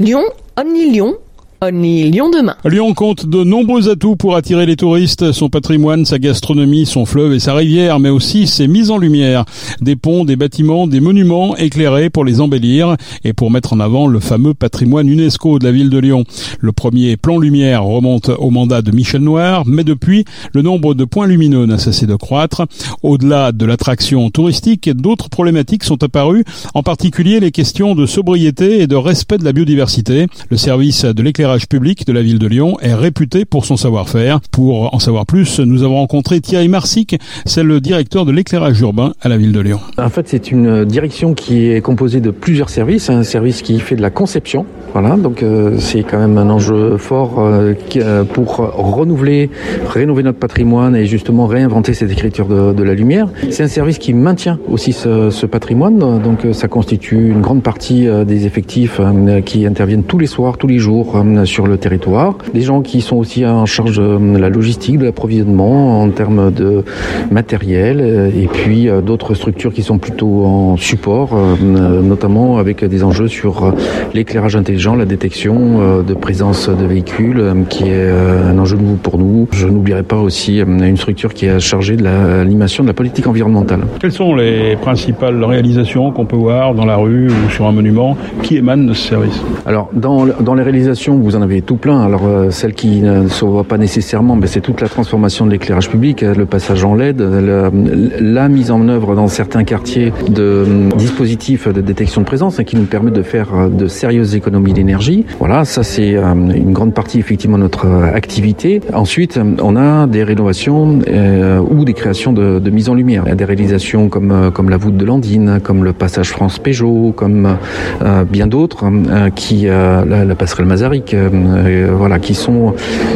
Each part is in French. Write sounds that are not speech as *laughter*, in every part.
Lyon, Only Lyon, Lyon. Lyon compte de nombreux atouts pour attirer les touristes, son patrimoine, sa gastronomie, son fleuve et sa rivière, mais aussi ses mises en lumière. Des ponts, des bâtiments, des monuments éclairés pour les embellir et pour mettre en avant le fameux patrimoine UNESCO de la ville de Lyon. Le premier plan lumière remonte au mandat de Michel Noir, mais depuis, le nombre de points lumineux n'a cessé de croître. Au-delà de l'attraction touristique, d'autres problématiques sont apparues, en particulier les questions de sobriété et de respect de la biodiversité. Le service de l'éclairage public de la ville de Lyon est réputé pour son savoir-faire. Pour en savoir plus, nous avons rencontré Thierry Marsic, c'est le directeur de l'éclairage urbain à la ville de Lyon. En fait, c'est une direction qui est composée de plusieurs services. Un service qui fait de la conception, voilà, donc euh, c'est quand même un enjeu fort euh, euh, pour renouveler, rénover notre patrimoine et justement réinventer cette écriture de, la lumière. C'est un service qui maintient aussi ce, patrimoine, donc ça constitue une grande partie des effectifs qui interviennent tous les soirs, tous les jours sur le territoire. Des gens qui sont aussi en charge de la logistique, de l'approvisionnement en termes de matériel et puis d'autres structures qui sont plutôt en support, notamment avec des enjeux sur l'éclairage intelligent, la détection de présence de véhicules qui est un enjeu nouveau pour nous. Je n'oublierai pas aussi une structure qui est chargée de l'animation de la politique environnementale. Quelles sont les principales réalisations qu'on peut voir dans la rue ou sur un monument? Qui émanent de ce service? Alors dans, dans les réalisations, vous en avez tout plein. Alors euh, celle qui ne se voit pas nécessairement, ben, c'est toute la transformation de l'éclairage public, le passage en LED, la, la, mise en œuvre dans certains quartiers de dispositifs de détection de présence hein, qui nous permet de faire de sérieuses économies d'énergie. Voilà, ça c'est une grande partie effectivement de notre activité. Ensuite, on a des rénovations euh, ou des créations de, de, mise en lumière. Il y a des réalisations comme comme la voûte de Landine, comme le passage France Peugeot, comme euh, bien d'autres qui la, la passerelle Mazaric euh, voilà, qui sont,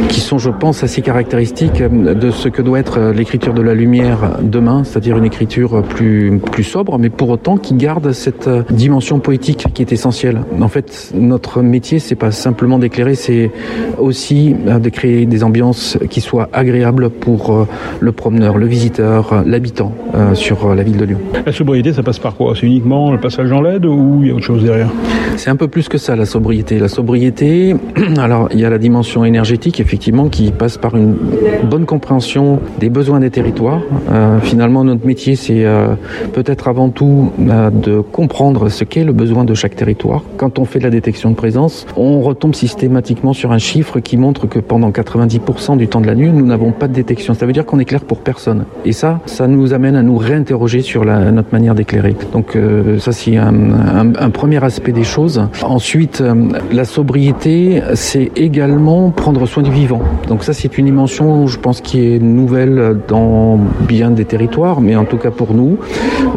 qui sont, je pense, assez caractéristiques de ce que doit être l'écriture de la lumière demain, c'est-à-dire une écriture plus, plus sobre, mais pour autant qui garde cette dimension poétique qui est essentielle. En fait, notre métier, c'est pas simplement d'éclairer, c'est aussi de créer des ambiances qui soient agréables pour le promeneur, le visiteur, l'habitant euh, sur la ville de Lyon. La sobriété, ça passe par quoi? C'est uniquement le passage en LED ou il y a autre chose derrière? C'est un peu plus que ça, la sobriété. La sobriété, *clears throat* alors il y a la dimension énergétique effectivement qui passe par une bonne compréhension des besoins des territoires. Euh, finalement notre métier c'est euh, peut-être avant tout euh, de comprendre ce qu'est le besoin de chaque territoire. Quand on fait de la détection de présence, on retombe systématiquement sur un chiffre qui montre que pendant 90% du temps de la nuit, nous n'avons pas de détection. Ça veut dire qu'on éclaire pour personne. Et ça, ça nous amène à nous réinterroger sur la, notre manière d'éclairer. Donc euh, ça c'est un, un, premier aspect des choses. Ensuite, euh, la sobriété, c'est également prendre soin du vivant. Donc ça, c'est une dimension, je pense, qui est nouvelle dans bien des territoires, mais en tout cas pour nous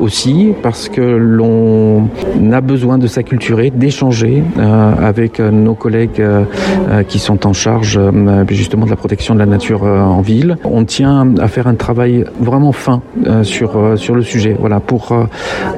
aussi, parce que l'on a besoin de s'acculturer, d'échanger euh, avec nos collègues euh, qui sont en charge euh, justement de la protection de la nature euh, en ville. On tient à faire un travail vraiment fin euh, sur, sur le sujet, voilà, pour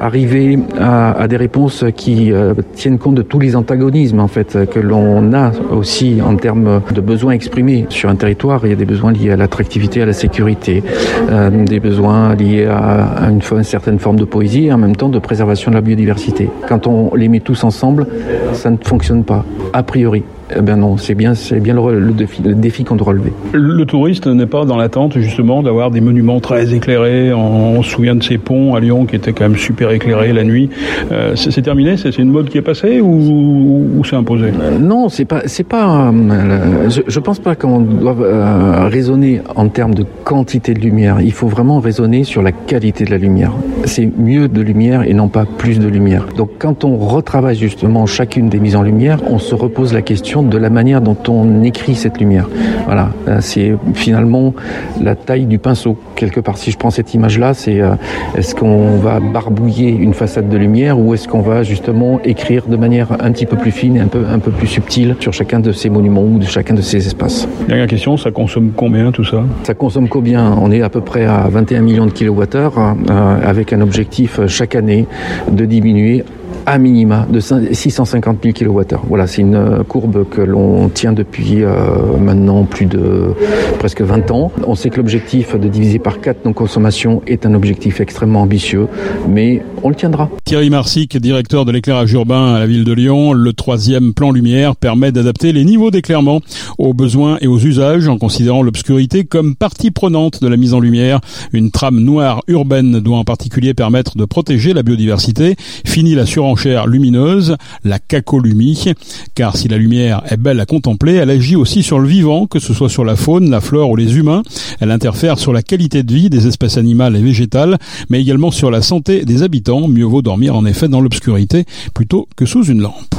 arriver à, à des réponses qui tiennent compte de tous les antagonismes en fait que l'on a aussi en termes de besoins exprimés sur un territoire. Il y a des besoins liés à l'attractivité, à la sécurité, euh, des besoins liés à, une certaine forme de poésie et en même temps de préservation de la biodiversité. Quand on les met tous ensemble, ça ne fonctionne pas, a priori. Eh bien non, c'est bien, c'est bien le, le défi, le défi qu'on doit relever. Le touriste n'est pas dans l'attente justement d'avoir des monuments très éclairés. On, on, se souvient de ces ponts à Lyon qui étaient quand même super éclairés la nuit. Euh, c'est terminé, c'est une mode qui est passée ou, ou c'est imposé? Euh, Non, c'est pas, c'est pas. Euh, je, je pense pas qu'on doit raisonner en termes de quantité de lumière. Il faut vraiment raisonner sur la qualité de la lumière. C'est mieux de lumière et non pas plus de lumière. Donc quand on retravaille justement chacune des mises en lumière, on se repose la question de la manière dont on écrit cette lumière. Voilà, c'est finalement la taille du pinceau. Quelque part, si je prends cette image-là, c'est euh, est-ce qu'on va barbouiller une façade de lumière ou est-ce qu'on va justement écrire de manière un petit peu plus fine et un peu, un peu plus subtile sur chacun de ces monuments ou de chacun de ces espaces? Dernière question, ça consomme combien tout ça? Ça consomme combien? On est à peu près à 21 millions de kilowattheures euh, avec un objectif chaque année de diminuer à minima de 650 000 kWh. Voilà, c'est une courbe que l'on tient depuis euh, maintenant plus de presque 20 ans. On sait que l'objectif de diviser par 4 nos consommations est un objectif extrêmement ambitieux, mais on le tiendra. Thierry Marsic, directeur de l'éclairage urbain à la ville de Lyon, le troisième plan lumière permet d'adapter les niveaux d'éclairement aux besoins et aux usages en considérant l'obscurité comme partie prenante de la mise en lumière. Une trame noire urbaine doit en particulier permettre de protéger la biodiversité. Fini la surenchère lumineuse, la cacolumie, car si la lumière est belle à contempler, elle agit aussi sur le vivant, que ce soit sur la faune, la flore ou les humains. Elle interfère sur la qualité de vie des espèces animales et végétales, mais également sur la santé des habitants. Mieux vaut dormir en effet dans l'obscurité plutôt que sous une lampe.